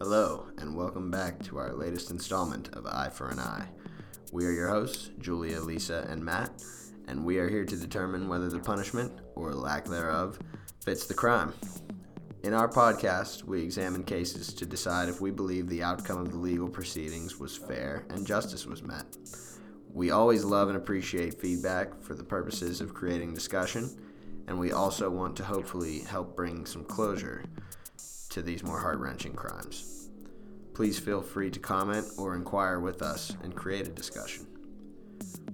Hello, and welcome back to our latest installment of Eye for an Eye. We are your hosts, Julia, Lisa, and Matt, and we are here to determine whether the punishment, or lack thereof, fits the crime. In our podcast, we examine cases to decide if we believe the outcome of the legal proceedings was fair and justice was met. We always love and appreciate feedback for the purposes of creating discussion, and we also want to hopefully help bring some closure to these more heart wrenching crimes. Please feel free to comment or inquire with us and create a discussion.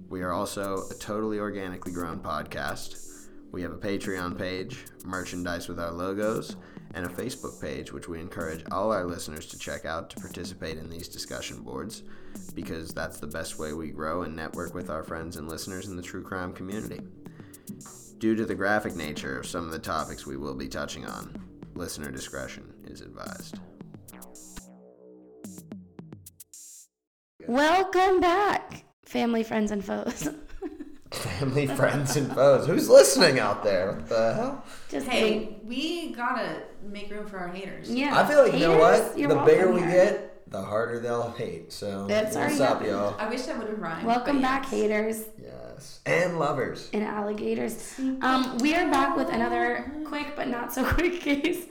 We are also a totally organically grown podcast. We have a Patreon page, merchandise with our logos, and a Facebook page, which we encourage all our listeners to check out to participate in these discussion boards because that's the best way we grow and network with our friends and listeners in the true crime community. Due to the graphic nature of some of the topics we will be touching on, listener discretion is advised. Welcome back, family, friends, and foes. Family, friends, and foes. Who's listening out there? What the hell? Just Hey, kidding. we gotta make room for our haters. yeah. I feel like, you know what? The bigger we here. get, the harder they'll hate. So, That's what's up, happened. y'all? I wish that would have rhymed. Welcome back, yes. haters Yes. And lovers. and alligators. Um, we are back with another quick but not so quick case,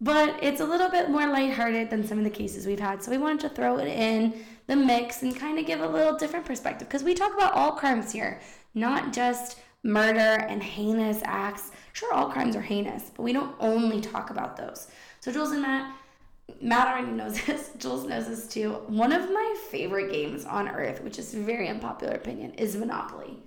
but it's a little bit more lighthearted than some of the cases we've had. So we wanted to throw it in the mix and kind of give a little different perspective because we talk about all crimes here, not just murder and heinous acts. Sure, all crimes are heinous, but we don't only talk about those. So Jules and Matt, Matt already knows this. Jules knows this too. One of my favorite games on earth, which is a very unpopular opinion, is Monopoly.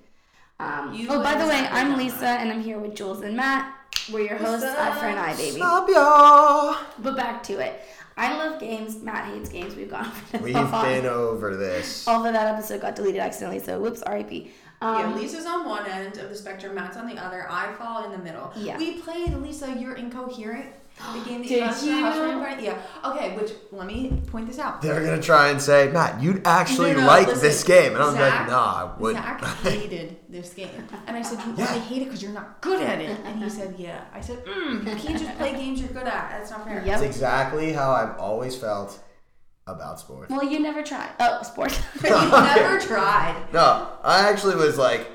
Um, oh, by the way, I'm Lisa, and I'm here with Jules and Matt. We're your hosts, What's Eye for an? Eye, baby. Up, y'all? But back to it. I love games. Matt hates games. We've gone over this We've a been over this. Although that episode got deleted accidentally, so whoops, RIP. Um, yeah, Lisa's on one end of the spectrum, Matt's on the other. I fall in the middle. Yeah. We played Lisa, You're Incoherent. The game that Did you got to the you? house party party. Yeah. Okay, which let me point this out. They're gonna try and say, Matt, you'd actually No, no, like listen, this game, and I'm like, Zach- Nah, I wouldn't. Zach hated this game, and I said, "You Yeah. only hate it because you're not good at it." And he said, "Yeah." I said, mm, "You can't just play games you're good at. That's not fair." Yep. That's exactly how I've always felt about sports. well, you never tried. Oh, sports. But you never tried. No, I actually was like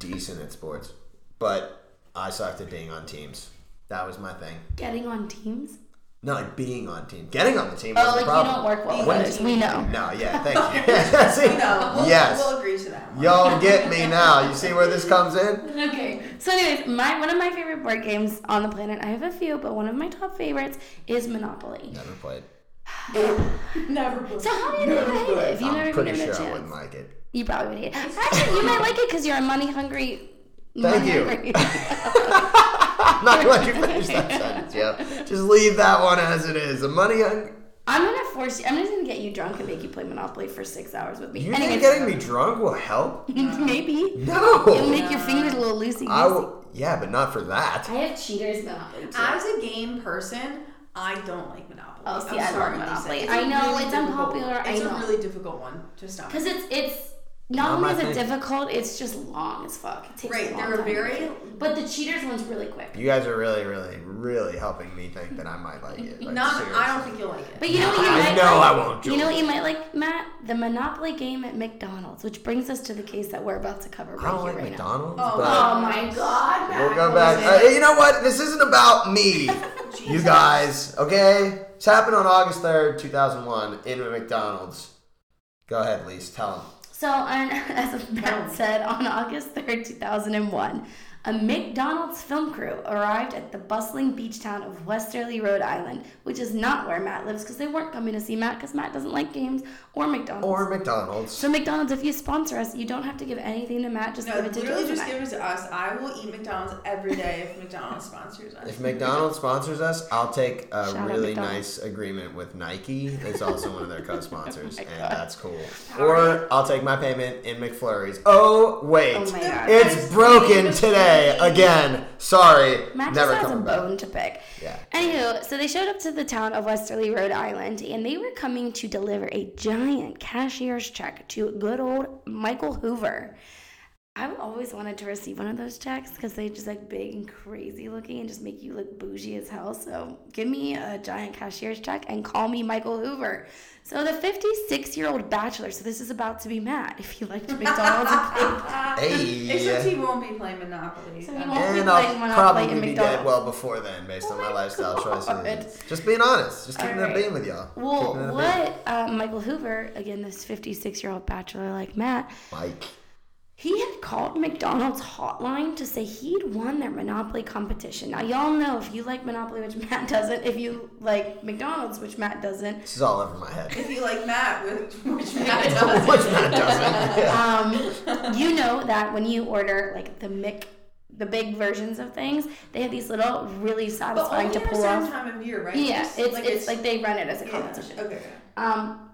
decent at sports, but I sucked at being on teams. That was my thing. Getting on teams. Not like being on team. Getting on the team Oh, was like the problem. you don't work well with When- others. We know. No, yeah, thank you. See? No, we'll, yes. we'll agree to that. One. Y'all get me now. You see where this comes in? Okay. So, anyways, my one of my favorite board games on the planet. I have a few, but one of my top favorites is Monopoly. Never played. Never. played. So how do you never hate it? If you I'm never pretty given sure a I chance, wouldn't like it. you probably would hate it. Actually, you might like it because you're a money hungry. Thank money you. Hungry- I'm not gonna let you finish that sentence, yeah. Just leave that one as it is. The money hung- I'm gonna force you. I'm just gonna get you drunk and make you play Monopoly for six hours with me. You Anyways, think getting me drunk will help? maybe No. it'll make your fingers a little loosey I goosey. will, yeah, but not for that. I have cheaters Monopoly too. As a game person, I don't like Monopoly. Oh, see, I'm I love sorry, Monopoly. I I a know, it's difficult- unpopular, I It's know. a really difficult one to stop. Because it's it's not Not only is it thing. difficult, it's just long as fuck. It takes Right, a long they're time very- But the cheaters one's really quick. You guys are really, really, really helping me think that I might like it. Like, Not, I don't think you'll like it. But you know what you I might know like? I won't, You know what you might like, Matt? The Monopoly game at McDonald's, which brings us to the case that we're about to cover right I don't like right McDonald's, Oh, now. Oh my god, Matt. we'll go back. Uh, you know what? This isn't about me, you guys. Okay, it's happened on August third, two thousand one, in a McDonald's. Go ahead, Lise. Tell them. So, on, as Matt said, on August 3rd, 2001, a McDonald's film crew arrived at the bustling beach town of Westerly, Rhode Island, which is not where Matt lives because they weren't coming to see Matt because Matt doesn't like games or McDonald's. Or McDonald's. so, McDonald's, if you sponsor us, you don't have to give anything to Matt, just No, give it to literally Jules and just give it to us. I will eat McDonald's every day if McDonald's sponsors us. If McDonald's sponsors us, I'll take a Shout really nice agreement with Nike. It's also one of their co-sponsors, Oh and God. that's cool. Or I'll take my payment in McFlurries. Oh wait, Oh my God. it's broken today again. Sorry, Matt never just has a coming back. bone to pick. Yeah. Anywho, so they showed up to the town of Westerly, Rhode Island, and they were coming to deliver a giant cashier's check to good old Michael Hoover. I've always wanted to receive one of those checks because they just like big and crazy looking and just make you look bougie as hell. So give me a giant cashier's check and call me Michael Hoover. So the 56 year old bachelor. So this is about to be Matt if you liked McDonald's and cake. Hey. Except he won't be playing Monopoly. So he Um, won't- be And playing I'll Monopoly probably and be McDonald's. dead well before then, based Oh on my my lifestyle God. choices. Just being honest. Just keeping Alright. it being with y'all. Well, Keeping it a being. what uh, Michael Hoover, again, this 56 year old bachelor like Matt, Mike. He had called McDonald's hotline to say he'd won their Monopoly competition. Now, y'all know if you like Monopoly, which Matt doesn't, if you like McDonald's, which Matt doesn't, This is all over my head. If you like Matt, which, which Matt doesn't. Which Matt doesn't. Yeah. um, you know that when you order like the Mick, the big versions of things, they have these little really But satisfying only to at a pull certain off. time of year, right? Yeah, Just it's it's like they run it as a yeah, competition. Okay. Um,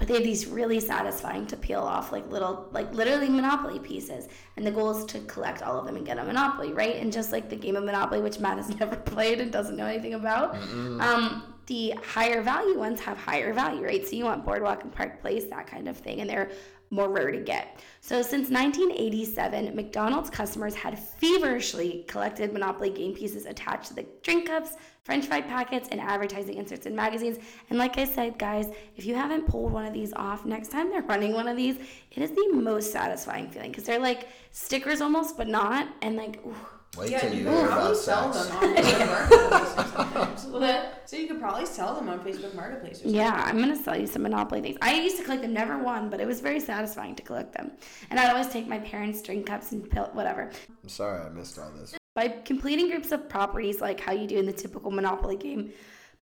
but they have these really satisfying to peel off, like little, like literally Monopoly pieces. And the goal is to collect all of them and get a Monopoly, right? And just like the game of Monopoly, which Matt has never played and doesn't know anything about, um, the higher value ones have higher value, right? So you want Boardwalk and Park Place, that kind of thing, and they're more rare to get. So since 1987, McDonald's customers had feverishly collected Monopoly game pieces attached to the drink cups, French fry packets, and advertising inserts in magazines. And like I said, guys, if you haven't pulled one of these off, next time they're running one of these, it is the most satisfying feeling because they're like stickers almost, but not. And like, ooh. Wait Yeah, till you you could hear probably about sell sex. them on Facebook Marketplace or. So you could probably sell them on Facebook Marketplace or something. Yeah, I'm gonna sell you some Monopoly things. I used to collect them, never won, but it was very satisfying to collect them. And I'd always take my parents' drink cups and pill, whatever. I'm sorry I missed all this. By completing groups of properties like how you do in the typical Monopoly game,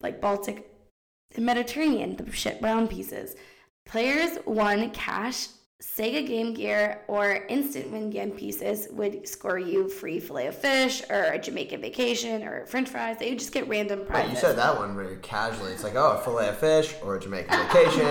like Baltic and Mediterranean, the shit brown pieces, players won cash, Sega Game Gear, or instant win game pieces would score you free fillet of fish, or a Jamaican vacation, or French fries. They would just get random Wait, prizes. you said that one very casually. It's like, oh, a fillet of fish, or a Jamaican vacation,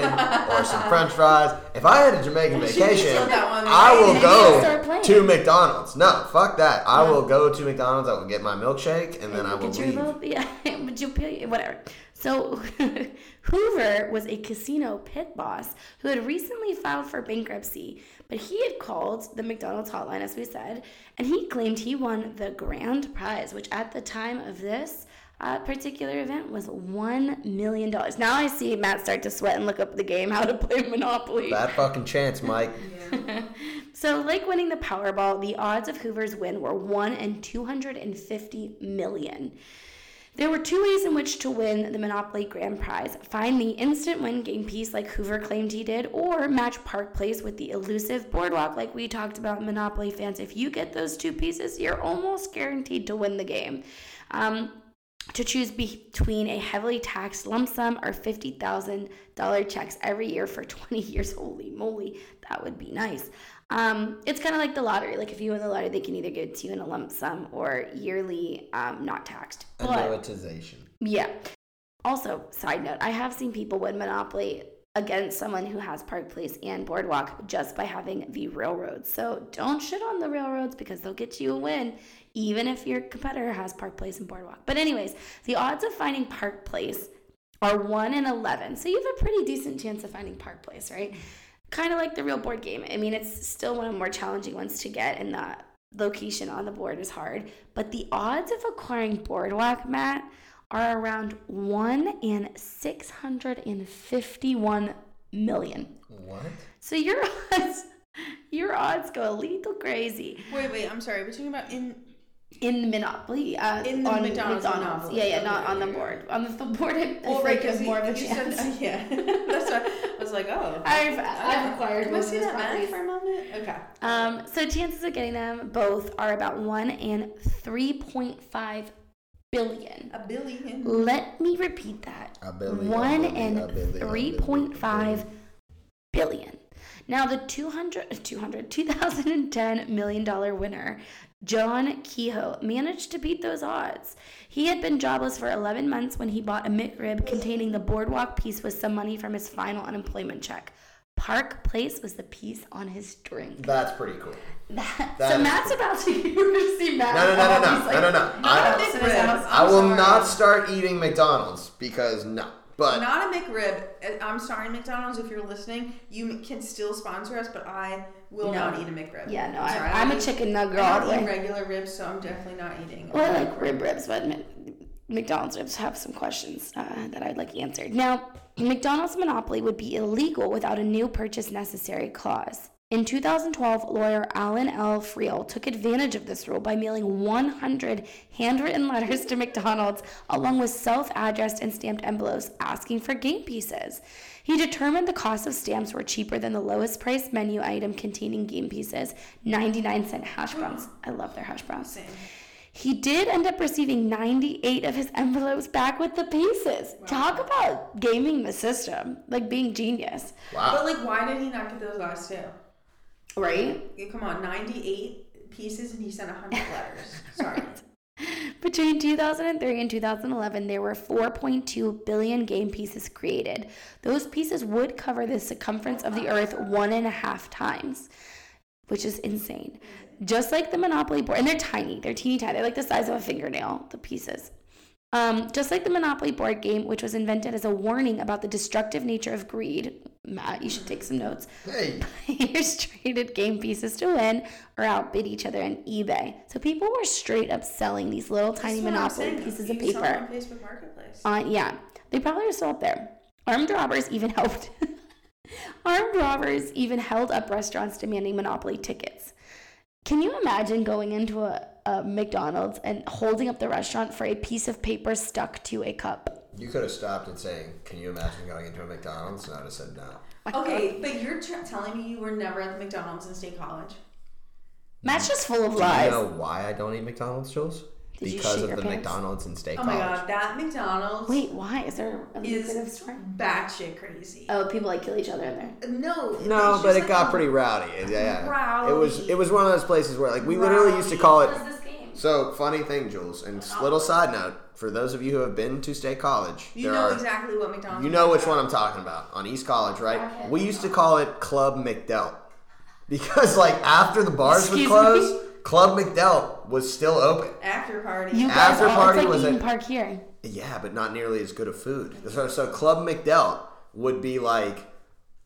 or some French fries. If I had a Jamaican vacation, said that one, I will Maybe you'll start go to McDonald's. No, fuck that. I will go to McDonald's. I will get my milkshake, and then I will Get your leave. little, yeah, but you pay, whatever. So Hoover was a casino pit boss who had recently filed for bankruptcy, but he had called the McDonald's hotline, as we said, and he claimed he won the grand prize, which at the time of this uh, particular event was one million dollars. Now I see Matt start to sweat and look up the game, how to play Monopoly. Bad fucking chance, Mike. So, like winning the Powerball, the odds of Hoover's win were 1 in 250 million. There were two ways in which to win the Monopoly Grand Prize find the instant win game piece like Hoover claimed he did, or match Park Place with the elusive boardwalk like we talked about Monopoly fans. If you get those two pieces, you're almost guaranteed to win the game. Um, to choose between a heavily taxed lump sum or $50,000 checks every year for 20 years. Holy moly, that would be nice. Um, it's kind of like the lottery. Like if you win the lottery, they can either give it to you in a lump sum or yearly, um, not taxed. But Annuitization. yeah. Also, side note, I have seen people win Monopoly against someone who has Park Place and Boardwalk just by having the railroads. So don't shit on the railroads because they'll get you a win, even if your competitor has Park Place and Boardwalk. But, anyways, the odds of finding Park Place are 1 in 11. So you have a pretty decent chance of finding Park Place, right? Kind of like the real board game. I mean, it's still one of the more challenging ones to get, and the location on the board is hard. But the odds of acquiring Boardwalk, Matt, are around 1 in 651 million. What? So your odds, your odds go a little crazy Wait, wait. I'm sorry. We're talking about in. In the Monopoly. Uh, In the on McDonald's Monopoly. Yeah, yeah, not on the okay. board. On the, the board, I, I Well, feel right, like because more of a chance. said yeah. That's why I was like, oh. I've, I've acquired Can I most see of those that math for a moment? Okay. Um, so chances of getting them both are about 1 in 3.5 billion. A billion. Let me repeat that. A billion, a One billion, in a billion, a three billion, point a five billion. Now the 200, 200 2010 million dollar winner, John Kehoe, managed to beat those odds. He had been jobless for 11 months when he bought a McRib containing the boardwalk piece with some money from his final unemployment check. Park Place was the piece on his drink. That's pretty cool. That, That so Matt's about to you see Matt. No, no, no, no, no, these, no, no, no. like, I- nuggets in his house. I will sorry. not start eating McDonald's because no. But not a McRib. I'm sorry, McDonald's, if you're listening, you can still sponsor us, but I will No. not eat a McRib. Yeah, no, sorry, I, I'm a chicken nugget I all don't eat regular ribs, so I'm definitely not eating. Well, I like rib ribs, but McDonald's ribs have some questions uh, that I'd like answered. Now, McDonald's monopoly would be illegal without a new purchase necessary clause. In 2012, lawyer Alan L. Friel took advantage of this rule by mailing 100 handwritten letters to McDonald's along with self addressed and stamped envelopes asking for game pieces. He determined the cost of stamps were cheaper than the lowest priced menu item containing game pieces 99 cent hash browns. I love their hash browns. Same. He did end up receiving 98 of his envelopes back with the pieces. Talk about gaming the system, like being genius, wow. But like, why did he not get those last two? Right? Come on, 98 pieces, and he sent 100 letters. Sorry. Between 2003 and 2011, there were 4.2 billion game pieces created. Those pieces would cover the circumference of the Earth one and a half times, which is insane. Just like the Monopoly board, and they're tiny, they're teeny tiny, they're like the size of a fingernail, the pieces. Um, just like the Monopoly board game, which was invented as a warning about the destructive nature of greed. Matt, you should take some notes. hey, Players traded game pieces to win or outbid each other on eBay. So people were straight up selling these little tiny That's what I'm Monopoly saying. pieces You of can sell them paper. on Facebook Marketplace. Uh, yeah, they probably are still up there. Armed robbers even helped. Armed robbers even held up restaurants demanding Monopoly tickets. Can you imagine going into a, a McDonald's and holding up the restaurant for a piece of paper stuck to a cup? you could have stopped and saying, "Can you imagine going into a McDonald's?" And I'd have said no. Okay, but you're tr- telling me you were never at the McDonald's in State College? Matt's just full of lies. Do you know why I don't eat McDonald's, Jules? Did because shit of the pants? McDonald's in State Oh my god, that McDonald's Wait, why? Is there a lucrative is story? batshit crazy. Oh, people like kill each other in there. No, No, it's but it like got pretty rowdy. It- Yeah, Rowdy. it was it was one of those places where like we literally used to call it. What is this game? So funny thing, Jules, and s- little oh. side note for those of you who have been to State College, You there know are exactly what McDonald's. you know is which one. I'm talking about on East College, right? Okay. We used to call it Club McDell because like after the bars would Excuse close, Club McDelt was still open. After party. You guys After party it's like was Eden a- Park here. Yeah, but not nearly as good of food. So, so Club McDelt would be like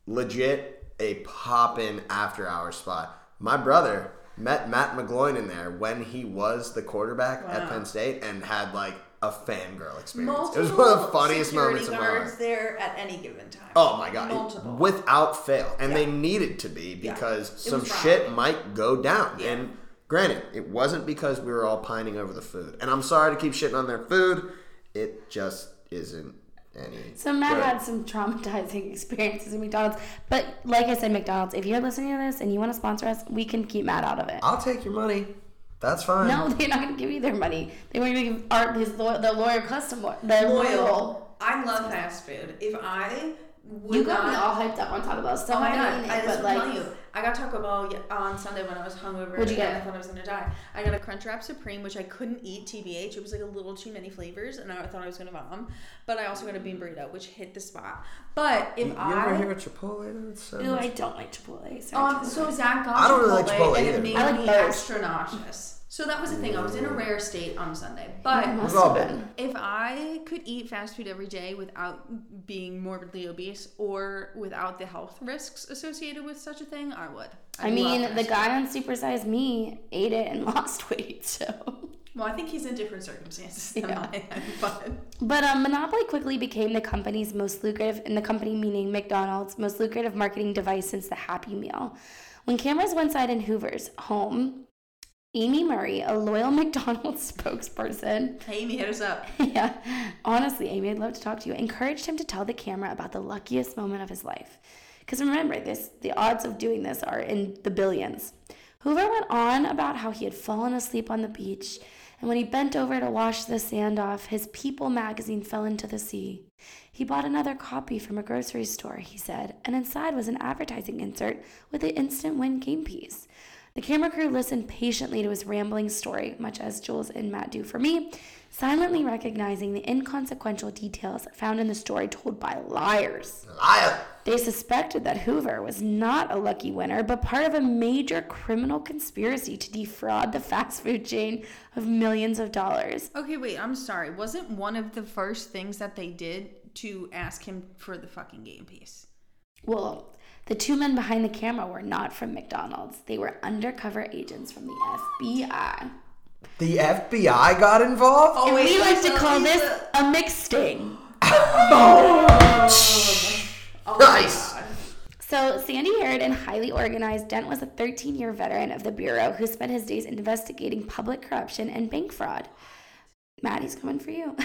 legit a poppin' after hour spot. My brother met Matt McGloin in there when he was the quarterback at Penn State and had like a fangirl experience. Multiple it was one of the funniest moments of my guards life. there at any given time. Oh my god, Multiple. without fail, and they needed to be because It some shit might go down. Yeah. And granted, it wasn't because we were all pining over the food. And I'm sorry to keep shitting on their food. It just isn't any. So Matt good. had some traumatizing experiences at McDonald's. But like I said, McDonald's, if you're listening to this and you want to sponsor us, we can keep Matt out of it. I'll take your money. That's fine. No, they're not going to give you their money. They want you to give Art his lo- the loyal customer. The Loyal. I love fast food. If I would You got not, me all hyped up on Taco Bell. Still Oh my god! eaten I just but was like, telling you, I got Taco Bell on Sunday when I was hungover. What'd you get? I thought I was gonna die. I got a Crunchwrap Supreme, which I couldn't eat. TBH, it was like a little too many flavors, and I thought I was gonna vom. But I also got a bean burrito, which hit the spot. But if You, you I, ever hear of Chipotle? That's so ooh, much- I don't like Chipotle. Sorry, um, Chipotle. so Zach got I don't really like Chipotle, Chipotle and either. it made I like me both. extra nauseous. So that was the thing. I was in a rare state on Sunday, but. Must We've all have been. been. If I could eat fast food every day without being morbidly obese or without the health risks associated with such a thing, I would. I love mean, the food. guy on Super Size Me ate it and lost weight, so. Well, I think he's in different circumstances than Yeah. I am, but But um, Monopoly quickly became the company's most lucrative, and the company meaning McDonald's, most lucrative marketing device since the Happy Meal. When cameras went inside in Hoover's home, Amy Murray, a loyal McDonald's spokesperson, hey, Amy, hit us up. yeah, honestly, Amy, I'd love to talk to you, encouraged him to tell the camera about the luckiest moment of his life. Because remember, this the odds of doing this are in the billions. Hoover went on about how he had fallen asleep on the beach, and when he bent over to wash the sand off, his People magazine fell into the sea. He bought another copy from a grocery store, he said, and inside was an advertising insert with the instant win game piece. The camera crew listened patiently to his rambling story, much as Jules and Matt do for me, silently recognizing the inconsequential details found in the story told by liars. Liar. They suspected that Hoover was not a lucky winner, but part of a major criminal conspiracy to defraud the fast food chain of millions of dollars. Okay, wait, I'm sorry. Wasn't one of the first things that they did to ask him for the fucking game piece? Well, the two men behind the camera were not from McDonald's. They were undercover agents from the FBI. The FBI got involved? Oh, and wait, we like to call this a mixed sting. Oh Nice. So, Sandy haired and highly organized, Dent was a 13 year veteran of the Bureau who spent his days investigating public corruption and bank fraud. Maddie's coming for you.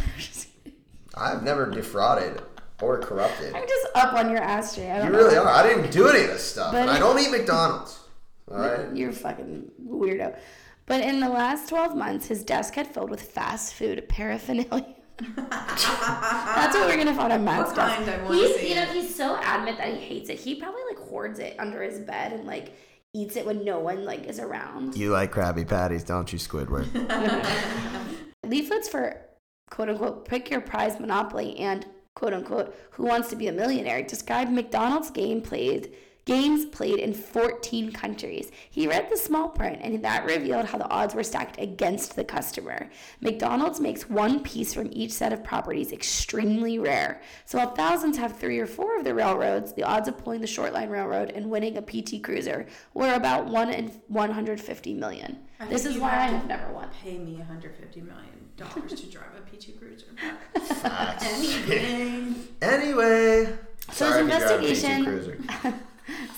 I've never defrauded or corrupted. I'm just up on your ass, Jay. I don't You know. really are. I didn't do any of this stuff. and I don't eat McDonald's. All right? You're a fucking weirdo. But in the last 12 months, his desk had filled with fast food paraphernalia. That's what we're gonna find on Matt's What desk. kind? I wanna he's, see you know, it. he's so adamant that he hates it. He probably like hoards it under his bed and like eats it when no one like is around. You like Krabby Patties, don't you, Squidward? Leaflets for quote unquote pick your prize monopoly and quote unquote who wants to be a millionaire described McDonald's game played games played in 14 countries. He read the small print and that revealed how the odds were stacked against the customer. McDonald's makes one piece from each set of properties extremely rare. So while thousands have three or four of the railroads, the odds of pulling the short line railroad and winning a PT Cruiser were about 1 in 150 million. I This is why I have to have never won. Pay me 150 million dollars to drive a PT Cruiser. Facts. Anything. anyway. So Sorry his you drive a PT investigation-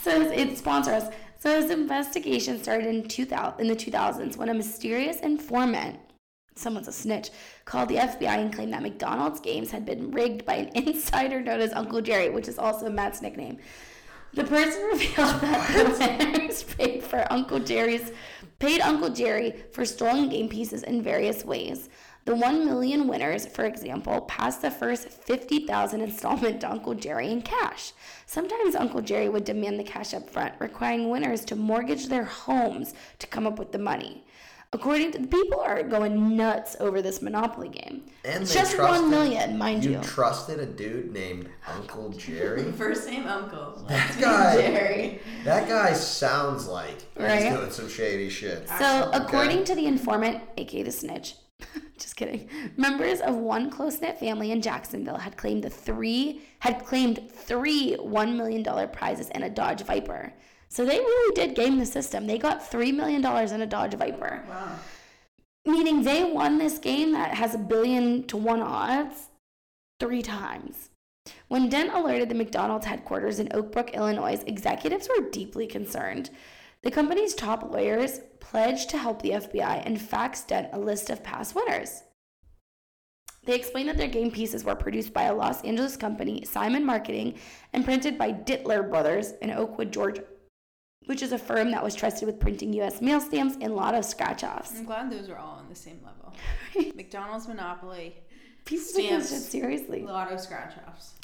So it sponsors us. So his investigation started in 2000 in the 2000s when a mysterious informant, someone's a snitch, called the FBI and claimed that McDonald's games had been rigged by an insider known as Uncle Jerry, which is also Matt's nickname. The person revealed that the winners paid for Uncle Jerry's paid Uncle Jerry for stolen game pieces in various ways. The 1 million winners, for example, passed the first 50,000 installment to Uncle Jerry in cash. Sometimes Uncle Jerry would demand the cash up front, requiring winners to mortgage their homes to come up with the money. According to the people are going nuts over this Monopoly game. And it's they just trusted- 1 million, mind You you. trusted a dude named Uncle Jerry? First name Uncle. That guy, Jerry. that guy sounds like Right? he's doing some shady shit. So, Okay. according to the informant, aka the snitch, just kidding, members of one close knit family in Jacksonville had claimed the three had claimed three one million dollar prizes and a Dodge Viper. So they really did game the system. They got three million dollars in a Dodge Viper, Wow. meaning they won this game that has a billion to one odds three times. When Dent alerted the McDonald's headquarters in Oak Brook, Illinois, executives were deeply concerned. The company's top lawyers pledged to help the FBI and faxed Dent a list of past winners. They explained that their game pieces were produced by a Los Angeles company, Simon Marketing, and printed by Dittler Brothers in Oakwood, Georgia, which is a firm that was trusted with printing U.S. mail stamps and lotto scratch offs. I'm glad those are all on the same level. McDonald's Monopoly, Pieces of this Stamps. shit, seriously. lotto scratch offs.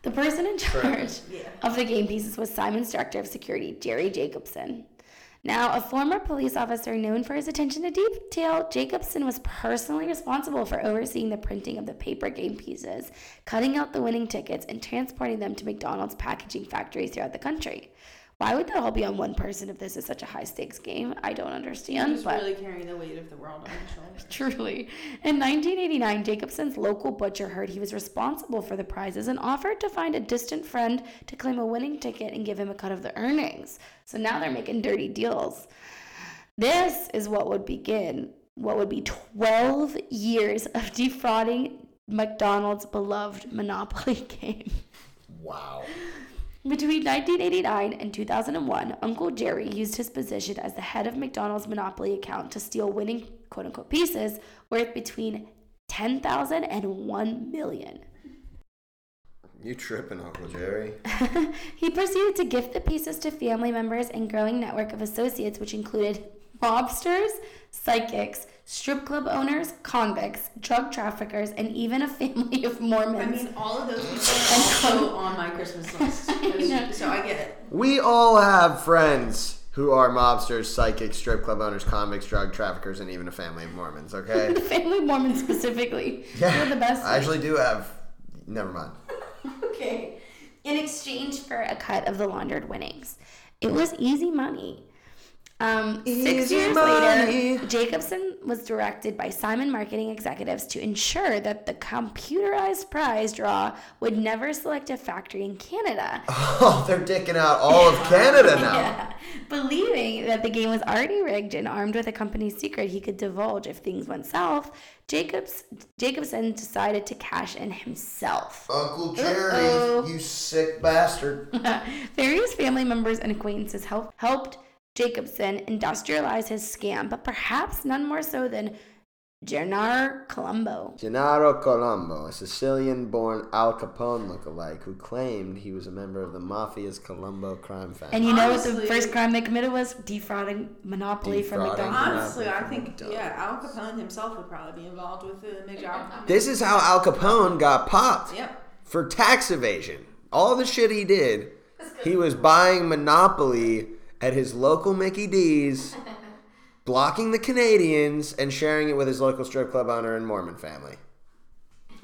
The person in charge Yeah. of the game pieces was Simon's director of security, Jerry Jacobson. Now, a former police officer known for his attention to detail, Jacobson was personally responsible for overseeing the printing of the paper game pieces, cutting out the winning tickets, and transporting them to McDonald's packaging factories throughout the country. Why would that all be on one person if this is such a high stakes game? I don't understand. Just but really carrying the weight of the world on your shoulders. Truly. In 1989, Jacobson's local butcher heard he was responsible for the prizes and offered to find a distant friend to claim a winning ticket and give him a cut of the earnings. So now they're making dirty deals. This is what would begin what would be 12 years of defrauding McDonald's beloved Monopoly game. Wow. Between 1989 and 2001, Uncle Jerry used his position as the head of McDonald's Monopoly account to steal winning quote unquote pieces worth between 10,000 and 1 million. You tripping, Uncle Jerry? he proceeded to gift the pieces to family members and growing network of associates which included mobsters, psychics, strip club owners, convicts, drug traffickers, and even a family of Mormons. I mean, all of those people are also on my Christmas list. know. So I get it. We all have friends who are mobsters, psychics, strip club owners, convicts, drug traffickers, and even a family of Mormons, okay? the family of Mormons specifically. They're the best. I actually do have. Never mind. Okay. In exchange for a cut of the laundered winnings. It was easy money. Um, six years money. later, Jacobson was directed by Simon marketing executives to ensure that the computerized prize draw would never select a factory in Canada. Oh, they're dicking out all of Canada now. Yeah. Believing that the game was already rigged and armed with a company secret he could divulge if things went south, Jacobs Jacobson decided to cash in himself. Uncle Jerry, Uh-oh. you sick bastard. Various family members and acquaintances help, helped Jacobson industrialized his scam, but perhaps none more so than Gennaro Colombo. Gennaro Colombo, a Sicilian born Al Capone lookalike who claimed he was a member of the mafia's Colombo crime family. And you know what the first crime they committed was? Defrauding Monopoly from Defrauding McDonald's. Honestly, I think yeah, Al Capone himself would probably be involved with the McDonald's. This is how Al Capone got popped Yep. for tax evasion. All the shit he did, he was buying Monopoly at his local Mickey D's, blocking the Canadians, and sharing it with his local strip club owner and Mormon family.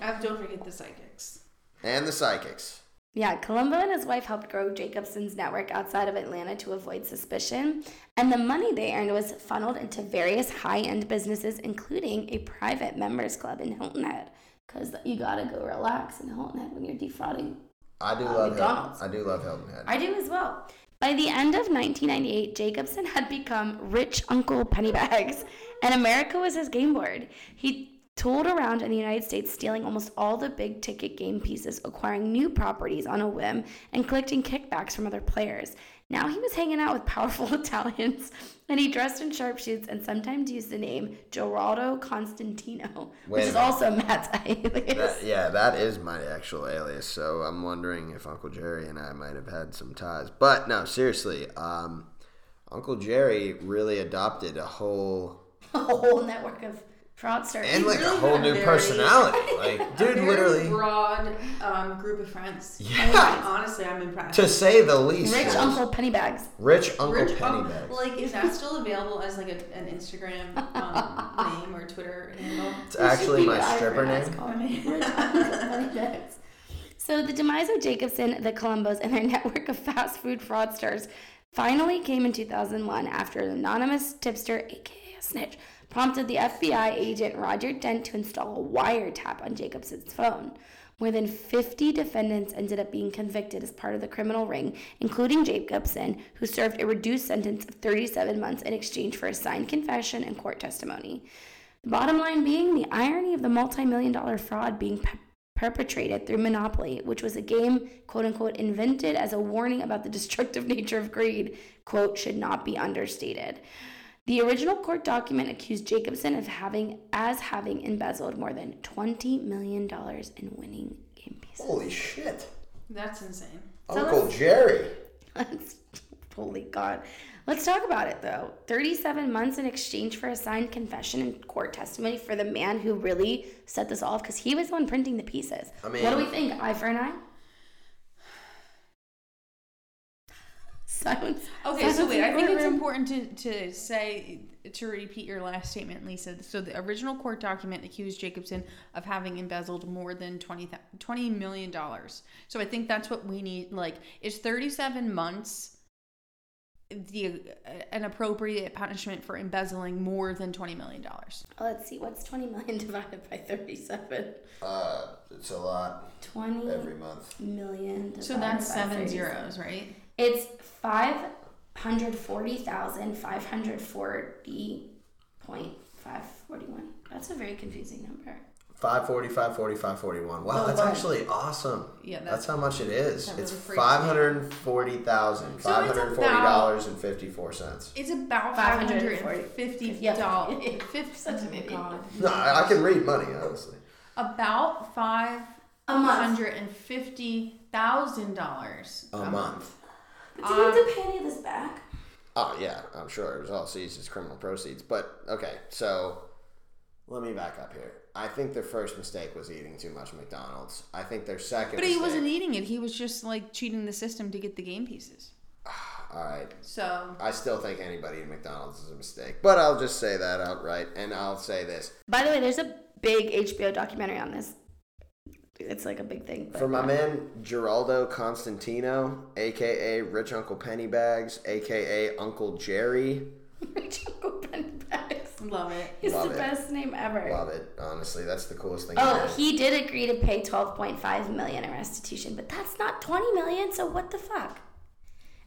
Uh, don't forget the psychics. And the psychics. Yeah, Colombo and his wife helped grow Jacobson's network outside of Atlanta to avoid suspicion, and the money they earned was funneled into various high-end businesses, including a private members club in Hilton Head. Because you gotta go relax in Hilton Head when you're defrauding. I do Uh, love McDonald's. Hilton. I do love Hilton Head. I do as well. By the end of 1998, Jacobson had become rich Uncle Pennybags, and America was his game board. He tooled around in the United States, stealing almost all the big ticket game pieces, acquiring new properties on a whim, and collecting kickbacks from other players. Now he was hanging out with powerful Italians, and he dressed in sharpshoots and sometimes used the name Geraldo Constantino, Wait which is also Matt's alias. That- yeah, that is my actual alias. So I'm wondering if Uncle Jerry and I might have had some ties. But no, seriously, um, Uncle Jerry really adopted a whole a whole network of fraudsters. and like a whole had a new very- personality. Like, A dude, very literally, broad um, group of friends. Yeah. Honestly, I'm impressed. to say the least, Rich is- Uncle Pennybags. Rich Uncle Rich- Pennybags. like, is that still available as like a, an Instagram um, name or Twitter handle? it's actually my This should be stripper name. Rich Uncle Pennybags. So the demise of Jacobson, the Colombos, and their network of fast food fraudsters finally came in 2001 after an anonymous tipster, aka a snitch, prompted the FBI agent Roger Dent to install a wiretap on Jacobson's phone. More than 50 defendants ended up being convicted as part of the criminal ring, including Jacobson, who served a reduced sentence of 37 months in exchange for a signed confession and court testimony. The bottom line being the irony of the multi million dollar fraud being pe- perpetrated through Monopoly, which was a game, quote unquote, invented as a warning about the destructive nature of greed, quote, should not be understated. The original court document accused Jacobson of having, as having embezzled more than $20 million in winning game pieces. Holy shit, That's insane. Uncle Jerry. That's holy God. Let's talk about it though. 37 months in exchange for a signed confession and court testimony for the man who really set this off because he was the one printing the pieces. I mean- what do we think? Eye for an eye? Silence. Okay, Silence so wait, I think it's courtroom. important to, to say, to repeat your last statement, Lisa. So the original court document accused Jacobson of having embezzled more than 20, $20 million. So I think that's what we need. Like, is 37 months the uh, an appropriate punishment for embezzling more than $20 million? Let's see. What's 20 million divided by 37? Uh, it's a lot 20 every month. million. So that's seven zeros, right? It's five hundred forty thousand five hundred forty point five forty one. That's a very confusing number. 540, 540, 541. Wow, Oh, that's actually awesome. Yeah, That's, that's- how much it is. It's really freaks me five out. hundred forty thousand So it's hundred forty dollars and fifty four cents. It's about $550. Yeah. Fif- Such an idiot. God. No, I, I can read money honestly. About five A month. hundred and fifty thousand dollars A month. Do you have to pay any of this back? Oh yeah, I'm sure it was all seized as criminal proceeds. But okay, so let me back up here. I think their first mistake was eating too much McDonald's. I think their second. But he mistake, wasn't eating it. He was just like cheating the system to get the game pieces. All right, So I still think anybody in McDonald's is a mistake, but I'll just say that outright, and I'll say this By the way, there's a big HBO documentary on this. It's like a big thing. for my man Geraldo Constantino, aka Rich Uncle Pennybags, aka Uncle Jerry. Rich Uncle Pennybags. Love it. He's Love the it. best name ever. Love it. Honestly, that's the coolest thing. Oh, ever. he did agree to pay 12.5 million in restitution, but that's not 20 million, so what the fuck?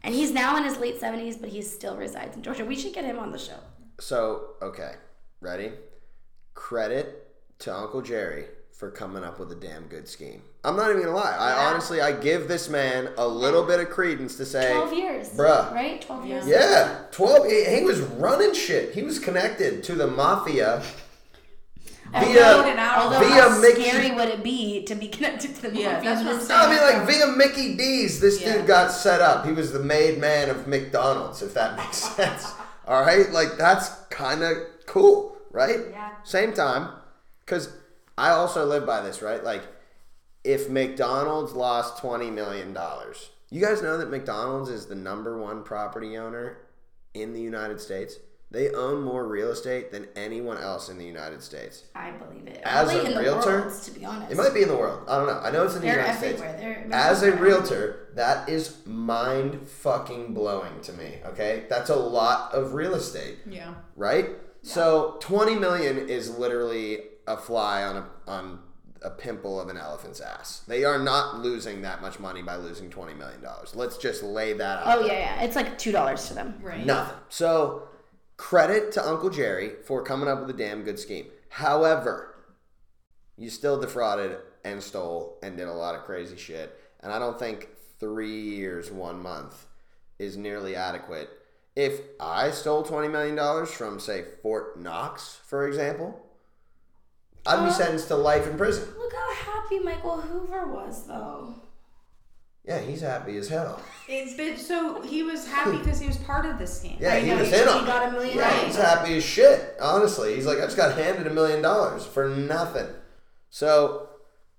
And he's now in his late 70s, but he still resides in Georgia. We should get him on the show. So, okay, ready? Credit to Uncle Jerry for coming up with a damn good scheme. I'm not even gonna lie. I Yeah. honestly, I give this man a little bit of credence to say, 12 years. Bruh. Right? 12 years. yeah, 12. He, he was running shit. He was connected to the mafia Although, via. although via how Mickey- scary would it be to be connected to the Yeah, mafia? that's what I'm saying. I mean, like via Mickey D's, this Yeah. dude got set up. He was the made man of McDonald's, if that makes sense. All right, like that's kind of cool, right? Yeah. Same time, because I also live by this, right? Like, if McDonald's lost twenty million dollars, you guys know that McDonald's is the number one property owner in the United States. They own more real estate than anyone else in the United States. I believe it. As Probably a in realtor, the world, to be honest. It might be in the world. I don't know. I know it's in the They're United States. everywhere. They're As a realtor, that is mind fucking blowing to me. Okay, that's a lot of real estate, Yeah. right? So twenty million is literally a fly on a on a pimple of an elephant's ass. They are not losing that much money by losing twenty million dollars. Let's just lay that out. Oh, yeah, yeah. It's like $2 to them. Right. Nothing. So credit to Uncle Jerry for coming up with a damn good scheme. However, you still defrauded and stole and did a lot of crazy shit. And I don't think three years, one month is nearly adequate. If I stole $20 million from, say, Fort Knox, for example, I'd be Uh, sentenced to life in prison. Look how happy Michael Hoover was, though. Yeah, he's happy as hell. It's been so he was happy because he was part of this scheme. Yeah, I he was in on it. got a million Yeah, dollars. he's happy as shit. Honestly, he's like, I just got handed a million dollars for nothing. So,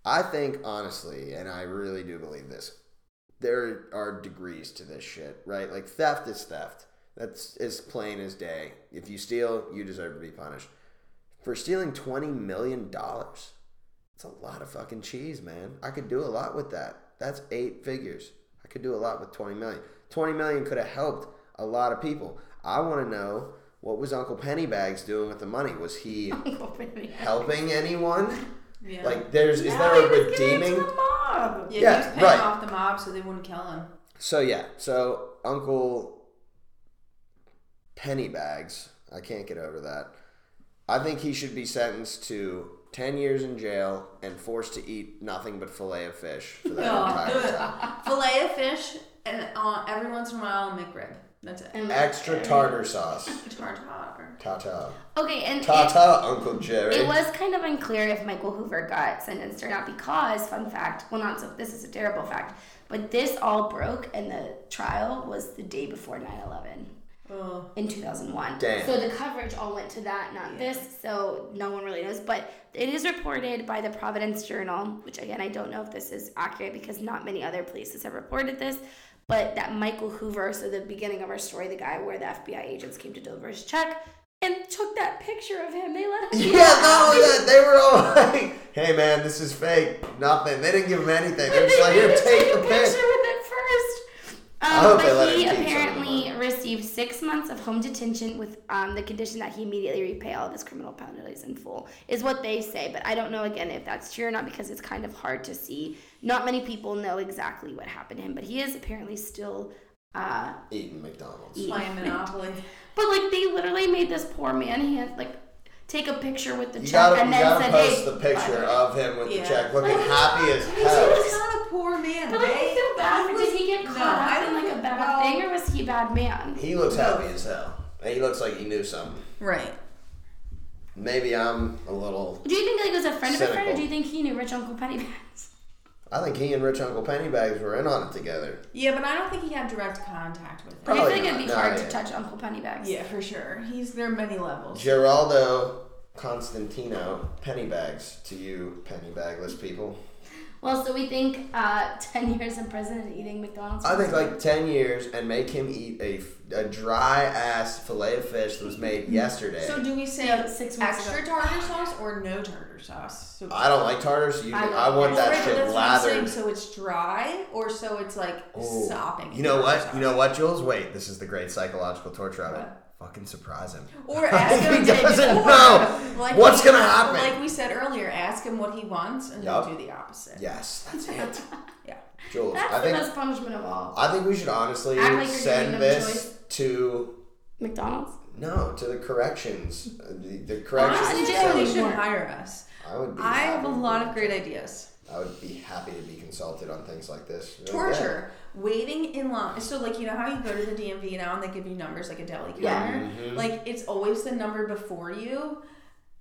I think honestly, and I really do believe this, there are degrees to this shit, right? Like theft is theft. That's as plain as day. If you steal, you deserve to be punished. For stealing twenty million dollars, it's a lot of fucking cheese, man. I could do a lot with that. That's eight figures. I could do a lot with 20 million. 20 million could have helped a lot of people. I want to know what was Uncle Pennybags doing with the money? Was he helping anyone? Yeah. Like there's is No, there a was giving it to redeeming the mob. yeah, yeah, he was paying right. off the mob so they wouldn't kill him. So yeah, so Uncle Pennybags, I can't get over that. I think he should be sentenced to ten years in jail and forced to eat nothing but fillet of fish for that Oh, entire time. Fillet of fish and uh, every once in a while a McRib. That's it. And- Extra tartar sauce. Tartar. Ta-ta. Okay, and it, Uncle Jerry. it was kind of unclear if Michael Hoover got sentenced or not because, fun fact, well, not so, this is a terrible fact, but this all broke and the trial was the day before 9 11 Oh. in 2001. Damn. So the coverage all went to that, not this. So no one really knows. But it is reported by the Providence Journal, which again, I don't know if this is accurate because not many other places have reported this. But that Michael Hoover, so the beginning of our story, the guy where the FBI agents came to deliver his check and took that picture of him. They let him. Yeah, not only that, they were all like, hey man, this is fake. Nothing. They didn't give him anything. They're But just they like, here, made take take the a pic. picture with it first. I Um, hope they let but he him keep some of the apparently received six months of home detention with um, the condition that he immediately repay all of his criminal penalties in full, is what they say. But I don't know again if that's true or not because it's kind of hard to see. Not many people know exactly what happened to him, but he is apparently still. Uh, Eating McDonald's. Eat. Playing Monopoly. but like they literally made this poor man hand like take a picture with the You check gotta, and you then gotta said, post "Hey." the picture the of him with Yeah. the check, looking Like, happy as hell. really- He's not a poor man. But like, I feel bad. for- Did he get caught I up in don't like a bad well- thing, or was he a bad man? He looks happy as hell. And he looks like he knew something. Right. Maybe I'm a little. Do you think like it was a friend of a friend, or do you think he knew Rich Uncle Pennybags? I think he and Rich Uncle Pennybags were in on it together. Yeah, but I don't think he had direct contact with him. I Probably think it'd be not. hard No, to touch Uncle Pennybags. Yeah, for sure. He's there are many levels. Geraldo Constantino Pennybags to you, Pennybagless people. Well, so we think uh, ten years in prison and eating McDonald's. I think like 10 years and make him eat a, a dry ass fillet of fish that was made yesterday. So do we say No, six weeks extra ago. tartar sauce or no tartar sauce? So I don't like tartar, so you, I I, want that Right, shit that's what I'm saying. lathered. So it's dry or so it's like Ooh. sopping. You know what? sauce? You know what, Jules? Wait, this is the great psychological torture of it. What? Fucking surprise him. Or ask him. he doesn't or, know like what's gonna happen. Like we said earlier, ask him what he wants and Yup. then do the opposite. yes, that's it. Yeah. Jules, That's I the think best punishment of all. I think we should honestly like send this to McDonald's. no to the corrections. Uh, The, the Honestly, corrections. jail somebody center. should hire us. I would. Be I have a lot of great ideas. I would be happy to be consulted on things like this. Like, Torture, waiting in line. So like you know how you go to the DMV now and they give you numbers like a deli counter. Yeah. Mhm. Like it's always the number before you,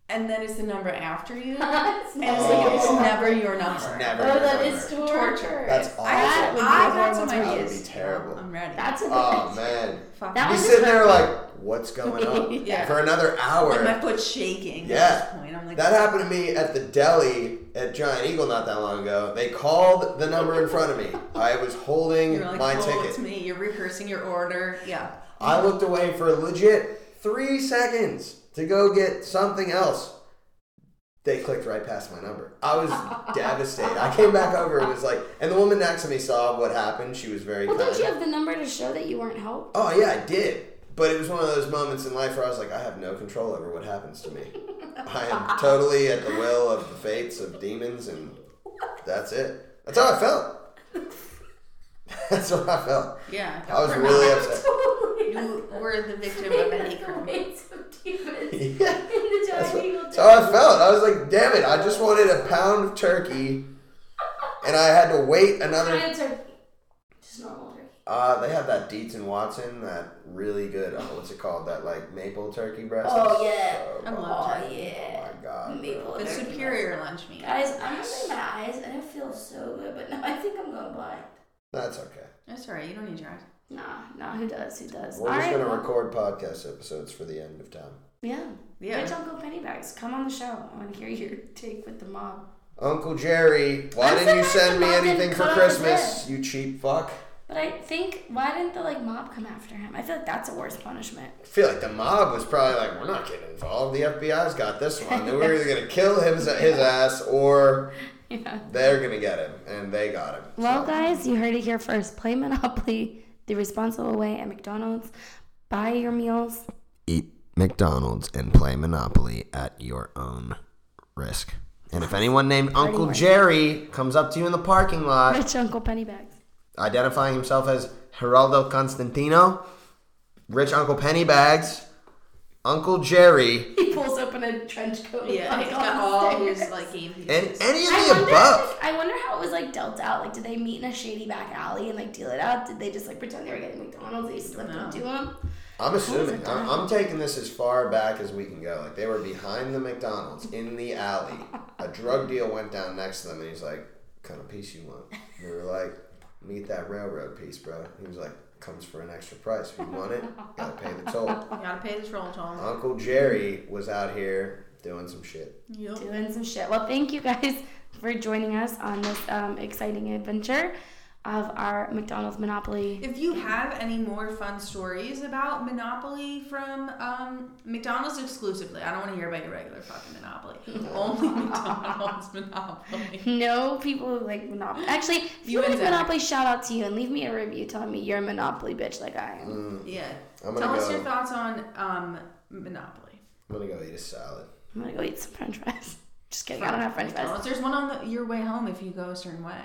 and then it's the number after you, That's and it's, like, it's never your number. It's never. Oh, your that number. is torture. That's I have, awful. I That would be have some horrible. That would be terrible. I'm ready. That's a Oh bitch. man, Fuck. That you was sitting there like- like, what's going on? Yeah. For another hour. like my foot's shaking Yeah. at this point. I'm like That happened to me at the deli at Giant Eagle not that long ago. They called the number in front of me. I was holding You're like, my oh, ticket. it's me. You're rehearsing your order. Yeah. I looked away for legit three seconds to go get something else. They clicked right past my number. I was devastated. I came back over. and was like, and the woman next to me saw what happened. She was very Well, kind. don't you have the number to show that you weren't helped? Oh yeah, I did. But it was one of those moments in life where I was like, I have no control over what happens to me. I am totally at the will of the fates of demons, and that's it. That's how I felt. That's what I felt. Yeah. I was really upset. You were the victim of a hate crime. Yeah. That's, That's what, that's how I felt. I was like, damn it, I just wanted a pound of turkey, and I had to wait another. Just. Uh, they have that Dietz and Watson, that really good. Oh, what's it called? That like maple turkey breast. Oh, yeah. So I bomb. love Oh, turkey. yeah. Oh my god. Maple The turkey. superior lunch meat. Guys, I'm rubbing my eyes and it feels so good, but now I think I'm going blind. That's okay. That's alright. You don't need your eyes. Nah, nah, who does? Who does? We're All just right, gonna well, record podcast episodes for the end of time. Yeah. Yeah. Rich Uncle Pennybags, come on the show. I want to hear your take with the mob. Uncle Jerry, why I'm didn't you send me anything for cut off his Christmas? You cheap fuck. But I think why didn't the like mob come after him? I feel like that's a worse punishment. I feel like the mob was probably like, we're not getting involved. The FBI's got this one. They were either gonna kill his his ass or Yeah. they're gonna get him, and they got him. Well, So, guys, you heard it here first. Play Monopoly the responsible way at McDonald's. Buy your meals. eat McDonald's and play Monopoly at your own risk. And if anyone named Uncle. Jerry comes up to you in the parking lot, Rich Uncle Pennybags. Identifying himself as Geraldo Constantino, Rich Uncle Pennybags, Uncle Jerry, He pulls open a trench coat. Yeah. like, He's on got the all stairs. his like game and pieces. any of I the wonder, above. I wonder how it was like dealt out. Like, did they meet in a shady back alley and like deal it out? Did they just like pretend they were getting McDonald's? They slipped know. into them. I'm assuming. I'm. I'm taking this as far back as we can go. Like they were behind the McDonald's in the alley. A drug deal went down next to them, and he's like, "What kind of piece you want?" And they were like, "Meet that railroad piece, bro." He was like, "Comes for an extra price. If you want it, gotta pay the toll." You gotta pay the roll toll. Uncle Jerry was out here doing some shit. Yep. doing some shit. Well, thank you guys for joining us on this um, exciting adventure of our McDonald's Monopoly. If you have any more fun stories about Monopoly from um, McDonald's exclusively, I don't want to hear about your regular fucking Monopoly. Only McDonald's Monopoly. No people who like Monopoly. Actually, if you, You and like Monopoly, shout out to you and leave me a review telling me you're a Monopoly bitch like I am. Mm, Yeah. I'm Tell gonna us your thoughts on um, Monopoly. I'm gonna go eat a salad. I'm gonna go eat some French fries. Just kidding, I don't have French fries. There's one on the, your way home if you go a certain way.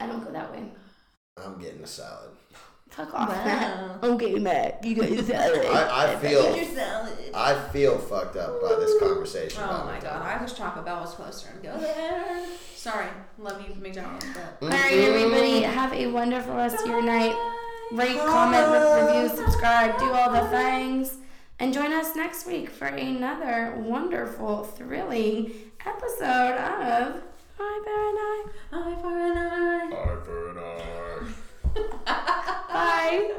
I don't go that way. I'm getting a salad. Fuck off. Wow. I'm getting mad. You guys salad. I, I feel I feel fucked up by this conversation. Oh my god, I wish Taco Bell was closer and go there. Sorry, love you, McDonald's. But. Mm-hmm. All right, everybody, have a wonderful rest of your night. Rate, comment, review, subscribe, do all the things, and join us next week for another wonderful, thrilling episode of Eye for an Eye. Eye for an Eye. Eye for an Eye. Bye.